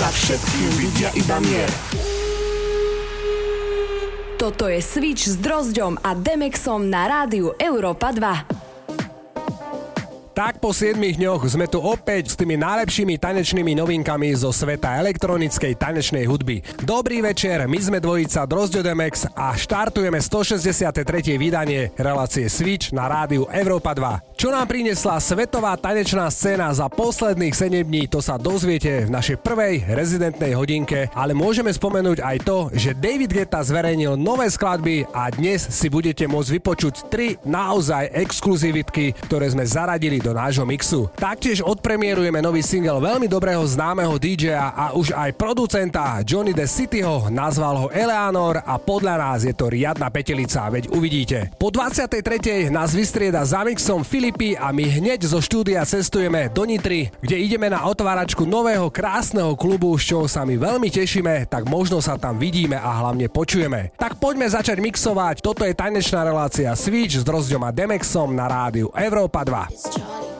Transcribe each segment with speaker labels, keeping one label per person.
Speaker 1: Za všetkým vidia iba mier. Toto je Switch s Drozďom a Demexom na rádiu Europa 2.
Speaker 2: Tak, po 7 dňoch sme tu opäť s tými najlepšími tanečnými novinkami zo sveta elektronickej tanečnej hudby. Dobrý večer, my sme dvojica Drozdio Demex a štartujeme 163. vydanie relácie Switch na rádiu Európa 2. Čo nám priniesla svetová tanečná scéna za posledných 7 dní, to sa dozviete v našej prvej rezidentnej hodinke, ale môžeme spomenúť aj to, že David Geta zverejnil nové skladby a dnes si budete môcť vypočuť 3 naozaj exkluzivitky, ktoré sme zaradili do nášho nášho mixu. Taktiež odpremierujeme nový singel veľmi dobrého známeho DJ-a a už aj producenta Johnny the Cityho, nazval ho Eleanor a podľa nás je to riadna petelica, veď uvidíte. Po 23. nás vystrieda za mixom Filipy a my hneď zo štúdia cestujeme do Nitry, kde ideme na otváračku nového krásneho klubu, s čoho sa my veľmi tešíme, tak možno sa tam vidíme a hlavne počujeme. Tak poďme začať mixovať, toto je tanečná relácia Switch s Drozďom a Demexom na rádiu Európa 2.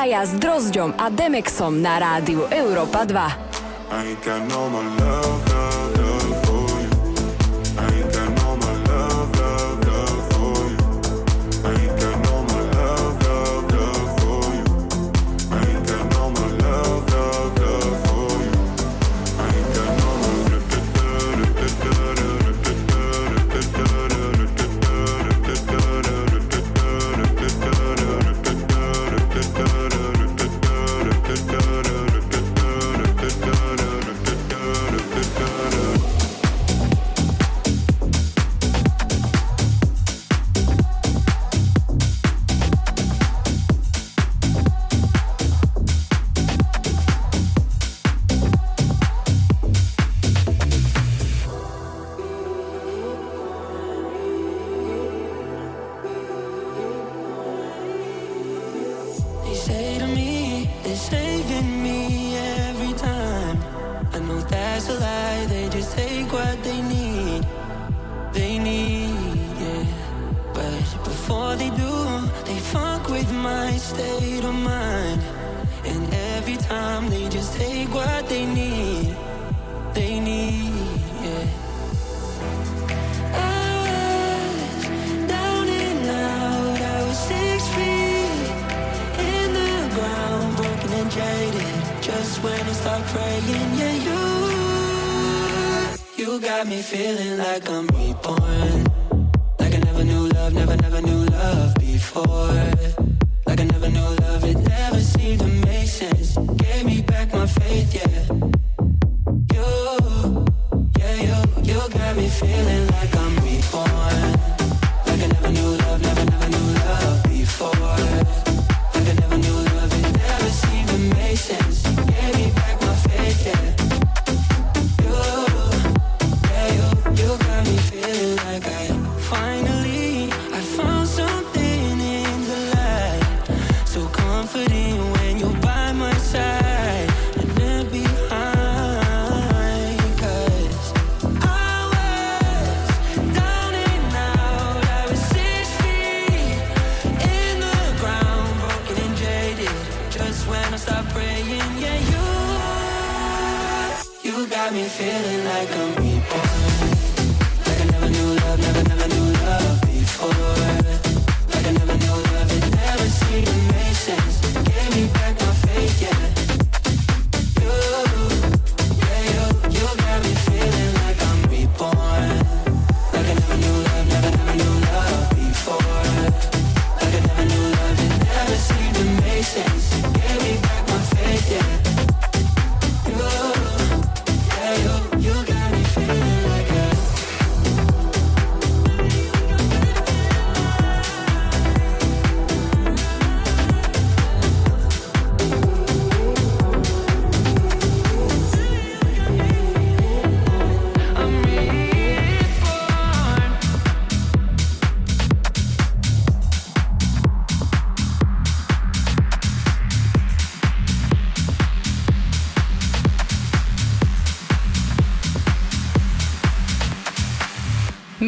Speaker 3: spája s Drozďom a Demexom na rádiu Európa 2. state of mind. And every time they just take what they need, they need, yeah. I was down and out, I was six feet in
Speaker 4: the ground, broken and jaded. Just when I start praying, yeah, you, you got me feeling like I'm reborn. Like I never knew love, never, never knew love before.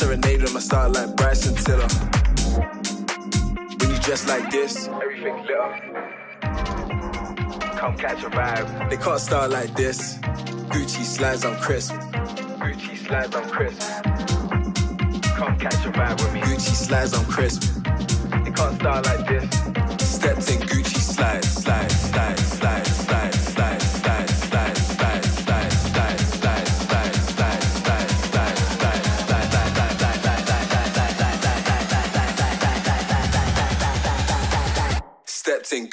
Speaker 1: serenade him. I start like Bryson Tiller. When you dress like this, everything's lit up. Come catch a vibe. They can't start like this. Gucci
Speaker 5: slides on crisp. Gucci slides on crisp. Come catch a vibe with me. Gucci slides on crisp. They can't start like this. Steps in Gucci slides, slides, slides.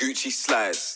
Speaker 5: Gucci slides.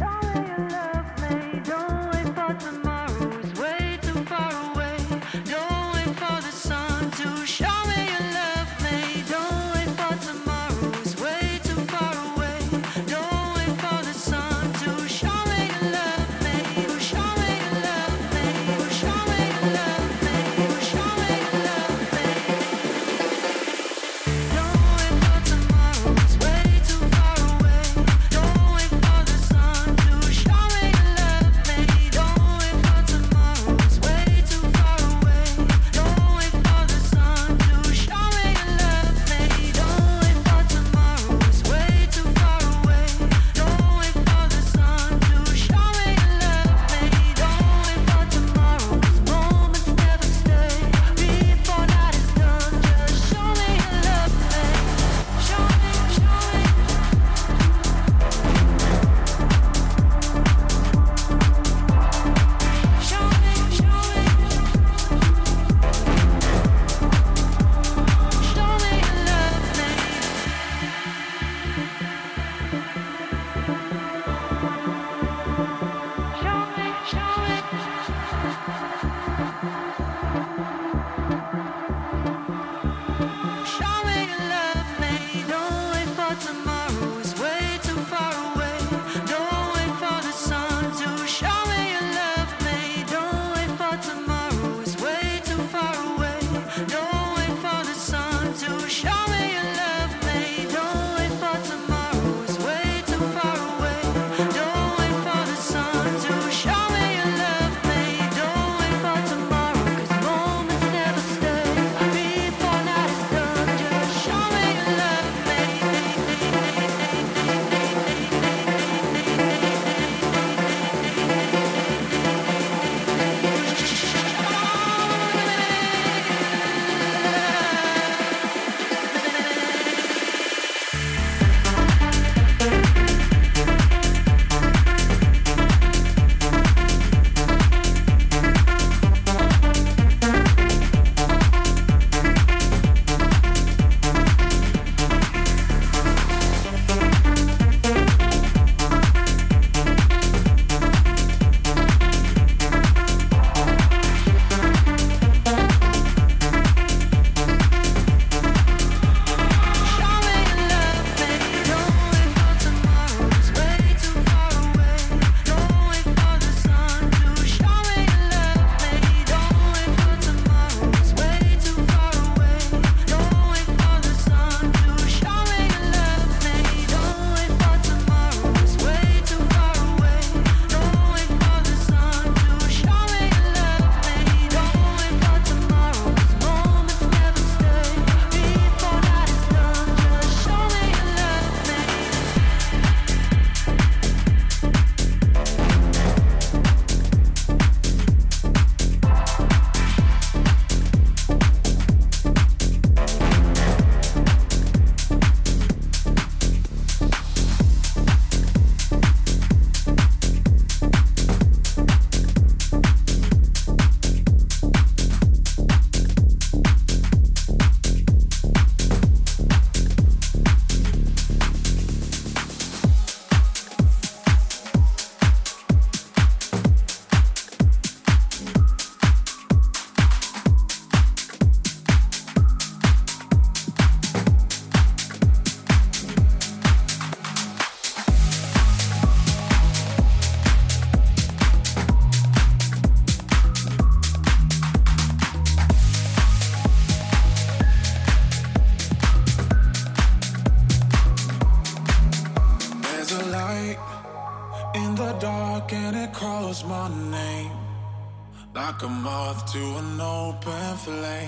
Speaker 6: flame.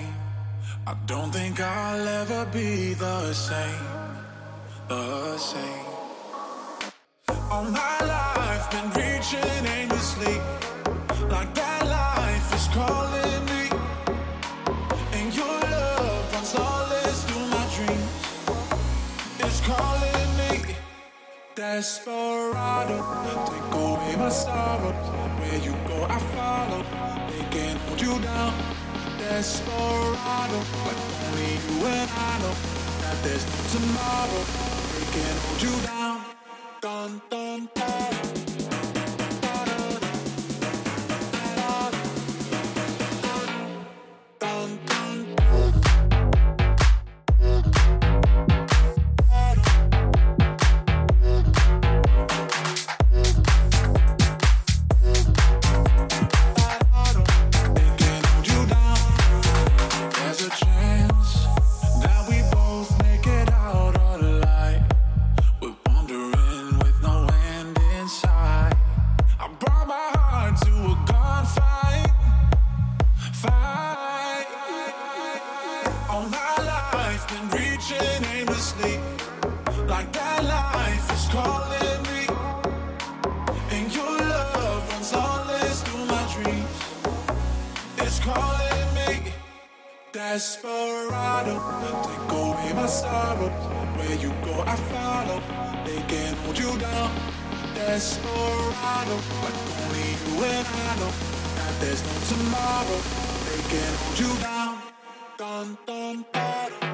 Speaker 6: desperado. Take away my sorrow. Where you go, I follow. They can hold you down. Desperado. but only you and I know that there's no tomorrow. They can hold you down. Dun, dun, dun,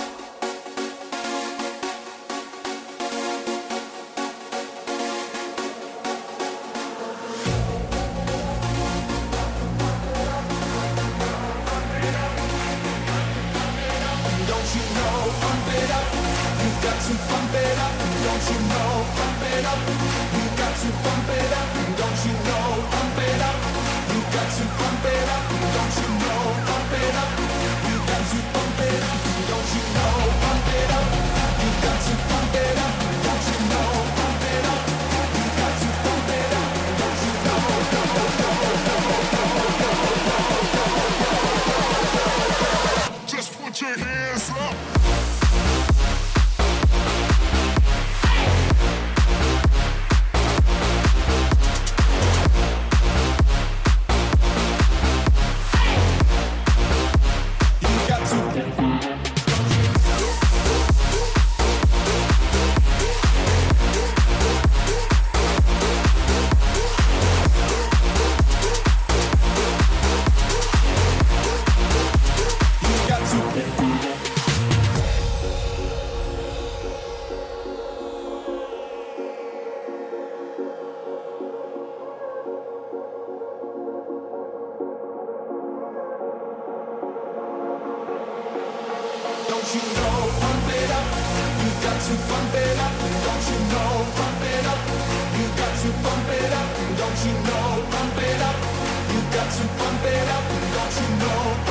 Speaker 6: know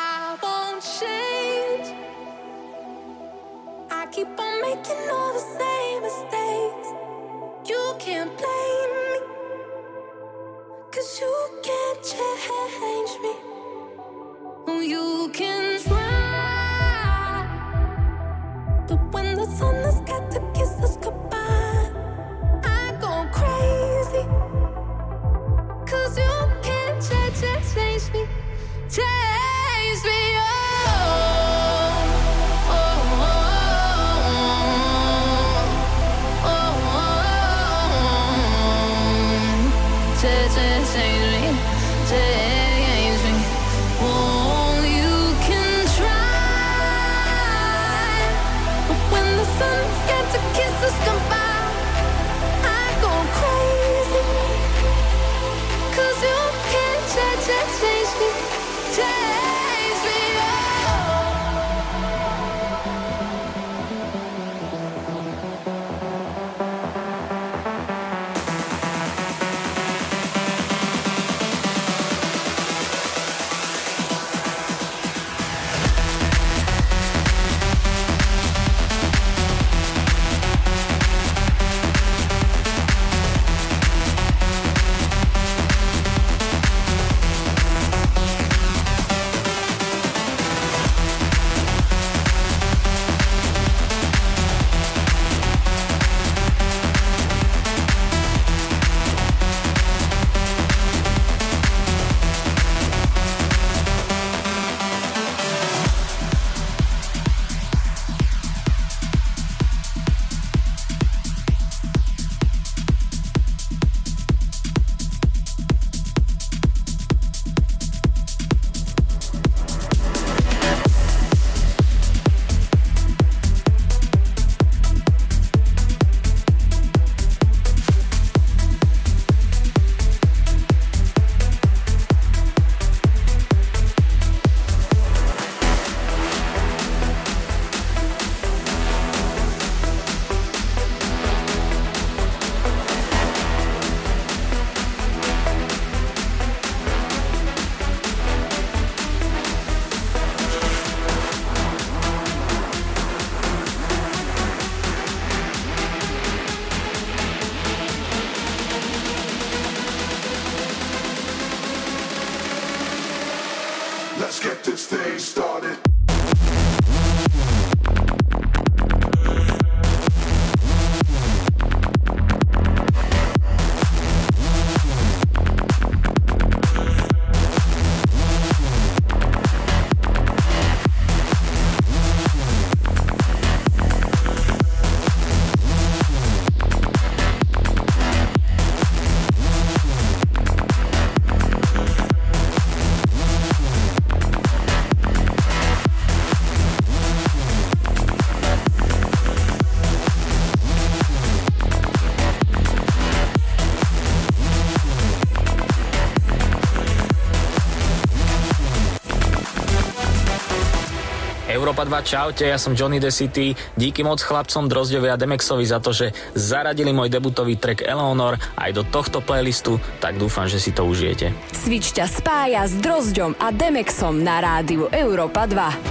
Speaker 7: 2 čaute, ja som Johnny DeCity. Díky moc chlapcom Drozďovi a Demexovi za to, že zaradili môj debutový track Eleonor aj do tohto playlistu, tak dúfam, že si to užijete.
Speaker 8: Svičťa spája s Drozďom a Demexom na rádiu Európa 2.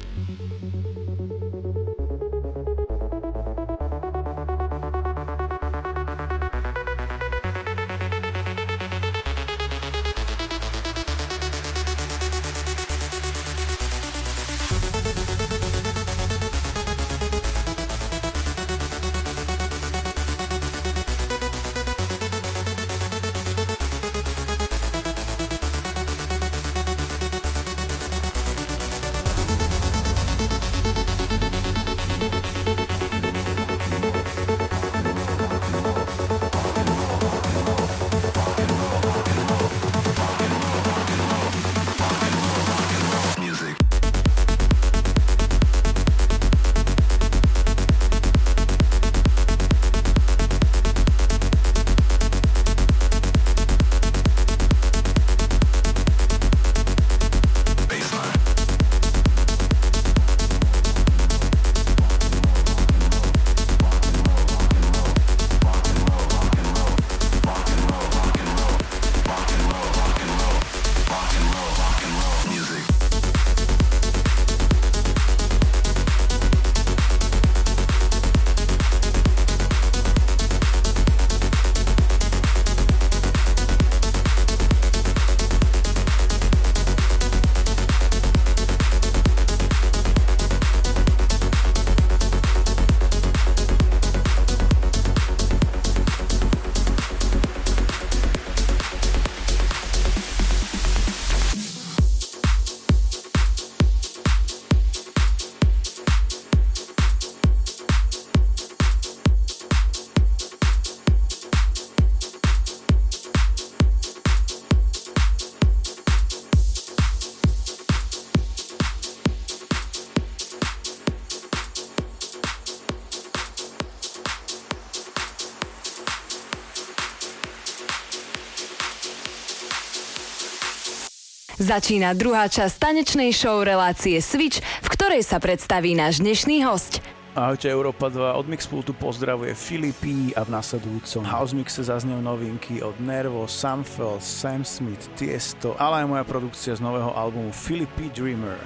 Speaker 1: Začína druhá časť tanečnej show relácie Switch, v ktorej sa predstaví náš dnešný host.
Speaker 8: Ahojte Európa 2, od Mixpultu pozdravuje Filipí a v nasledujúcom House Mixe zaznel novinky od Nervo, Samfel, Sam Smith, Tiesto, ale aj moja produkcia z nového albumu Filipí Dreamer.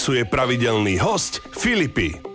Speaker 9: mixuje pravidelný host Filipy.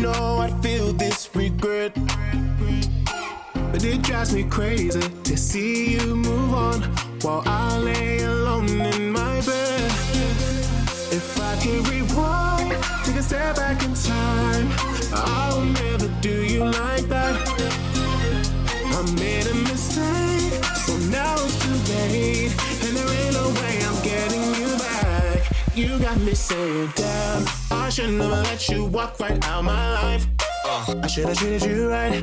Speaker 10: know I'd feel this regret. But it drives me crazy to see you move on while I lay alone in my bed. If I could rewind, take a step back in time, I'll never do you like that. I made a mistake, so now it's too late, and there ain't no way I'm getting you back. You got me saying, damn. I should never let you walk right out my life. Uh. I should have treated you right.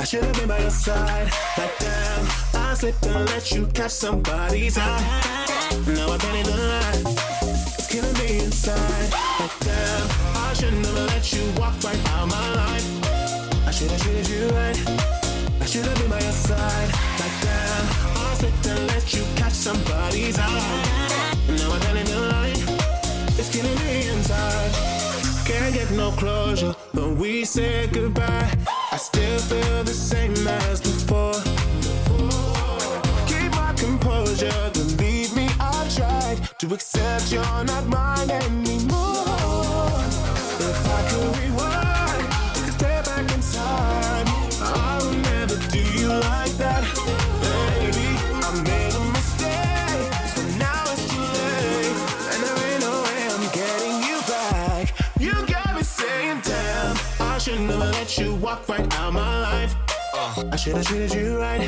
Speaker 10: I should have been by your side. Like damn, I slipped and let you catch somebody's eye. Now I been in the lie. It's killing me inside. Like damn, I should never let you walk right out my life. I should have treated you right. I should have been by your side. Like damn, I slipped and let you catch somebody's eye. Now I'm telling you it's killing me inside. Can't get no closure, but we said goodbye. I still feel the same as before. Keep my composure, believe me, I tried to accept you're not mine anymore. let you walk right out my life. Uh, I should've treated you right.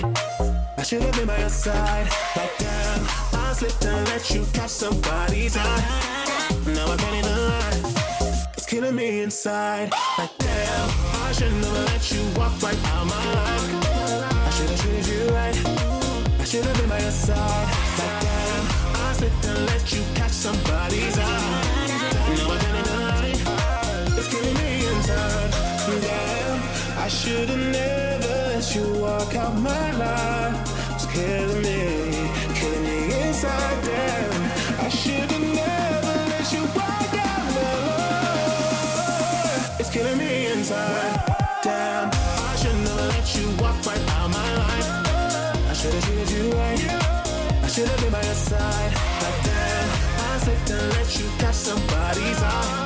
Speaker 10: I should've been by your side. Like damn, I slipped and let you catch somebody's eye. Now I am not even lie. It's killing me inside. Like damn, I shouldn't have let you walk right out my life. I should've treated you right. I should've been by your side. Like damn, I slipped and let you catch somebody's eye. I should've never let you walk out my life. It's killing me, killing me inside. Damn, I should've never let you walk out my life. It's killing me inside. Damn, I should never let you walk right out my life. I should've treated you right. I should've been by your side. But damn, I slipped and let you catch somebody's eye.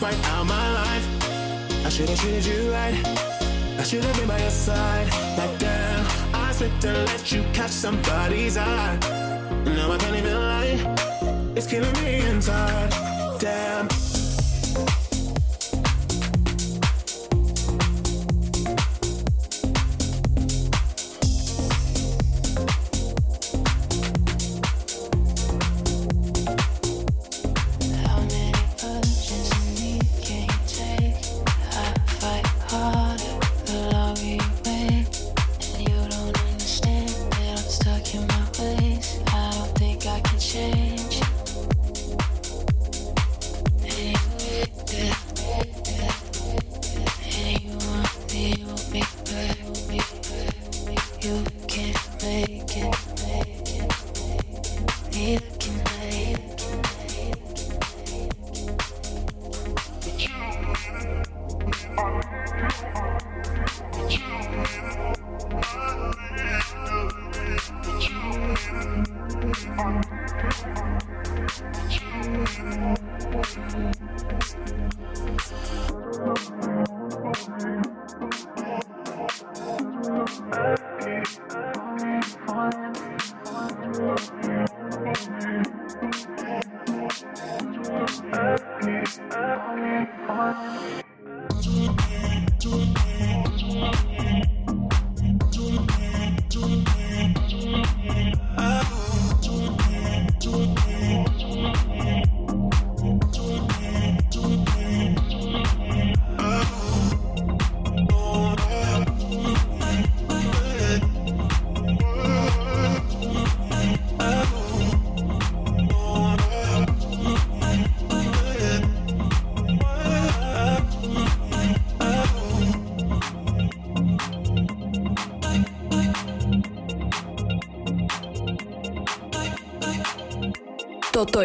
Speaker 10: right out my life. I should've treated you right. I should've been by your side. Like damn, I slipped and let you catch somebody's eye. Now I can't even lie. It's killing me inside. Damn.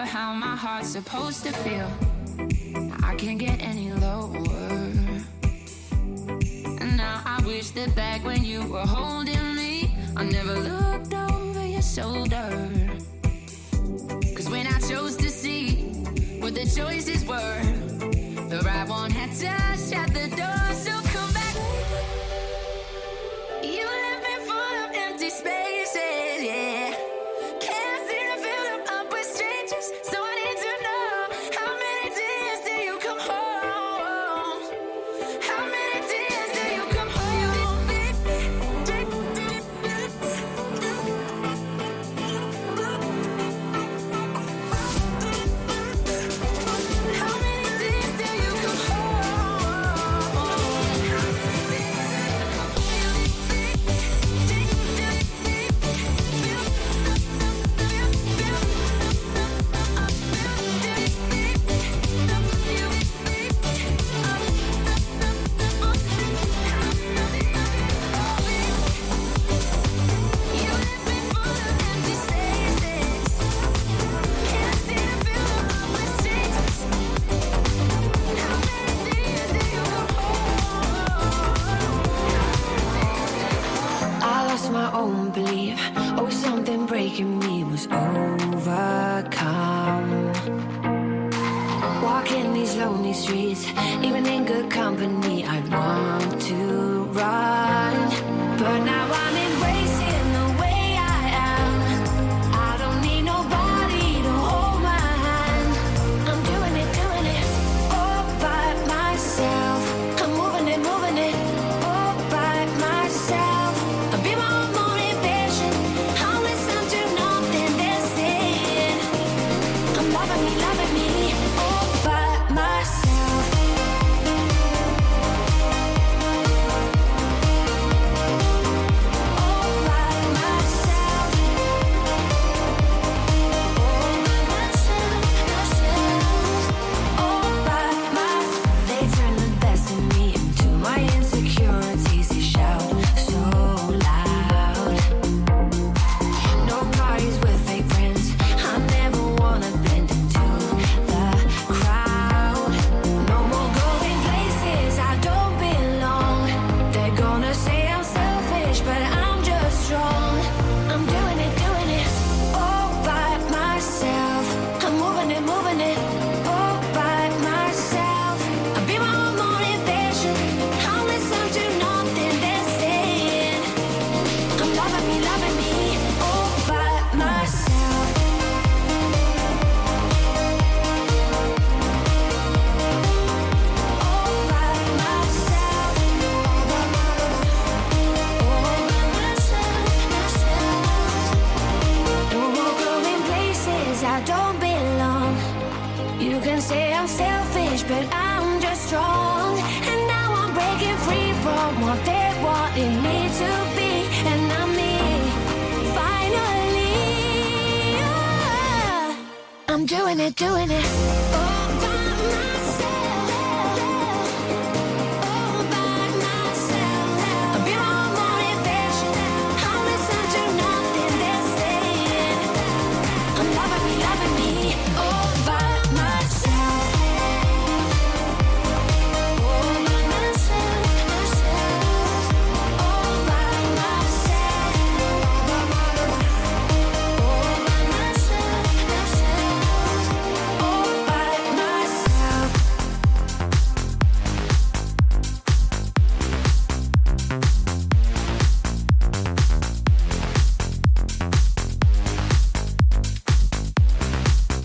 Speaker 2: for how my heart's supposed to feel.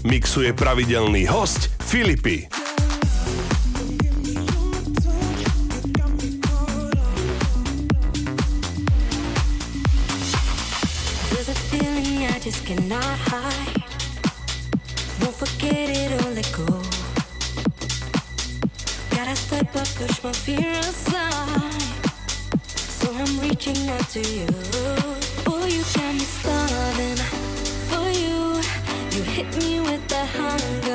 Speaker 6: mixuje pravidelný host Filipy.
Speaker 8: step push my fear aside. So I'm reaching out to you. hunger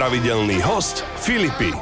Speaker 11: pravidelný host Filipy.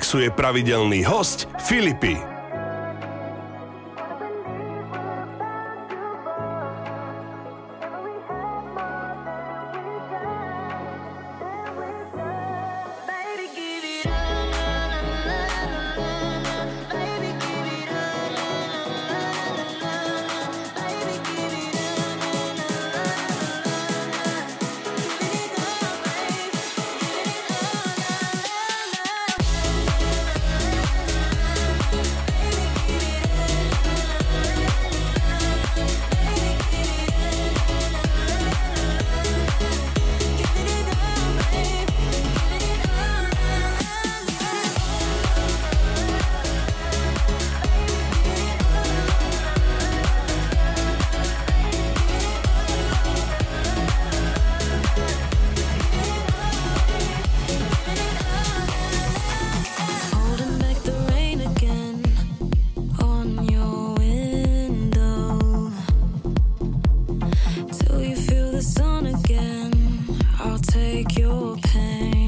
Speaker 12: mixuje pravidelný host Filipy.
Speaker 8: Do you feel the sun again? I'll take your pain.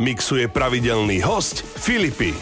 Speaker 8: mixuje pravidelný host Filipy.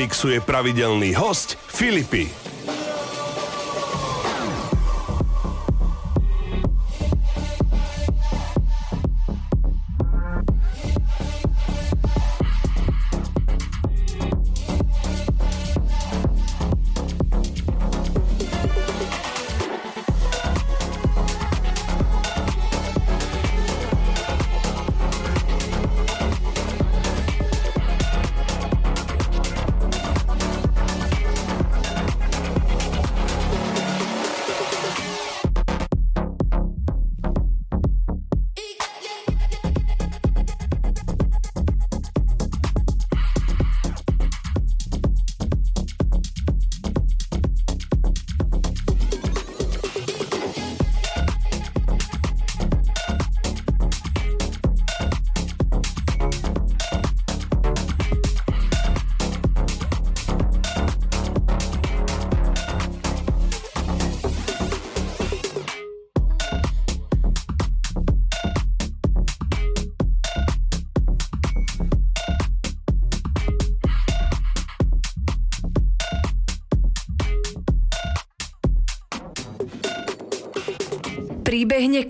Speaker 12: mixuje pravidelný host Filipy.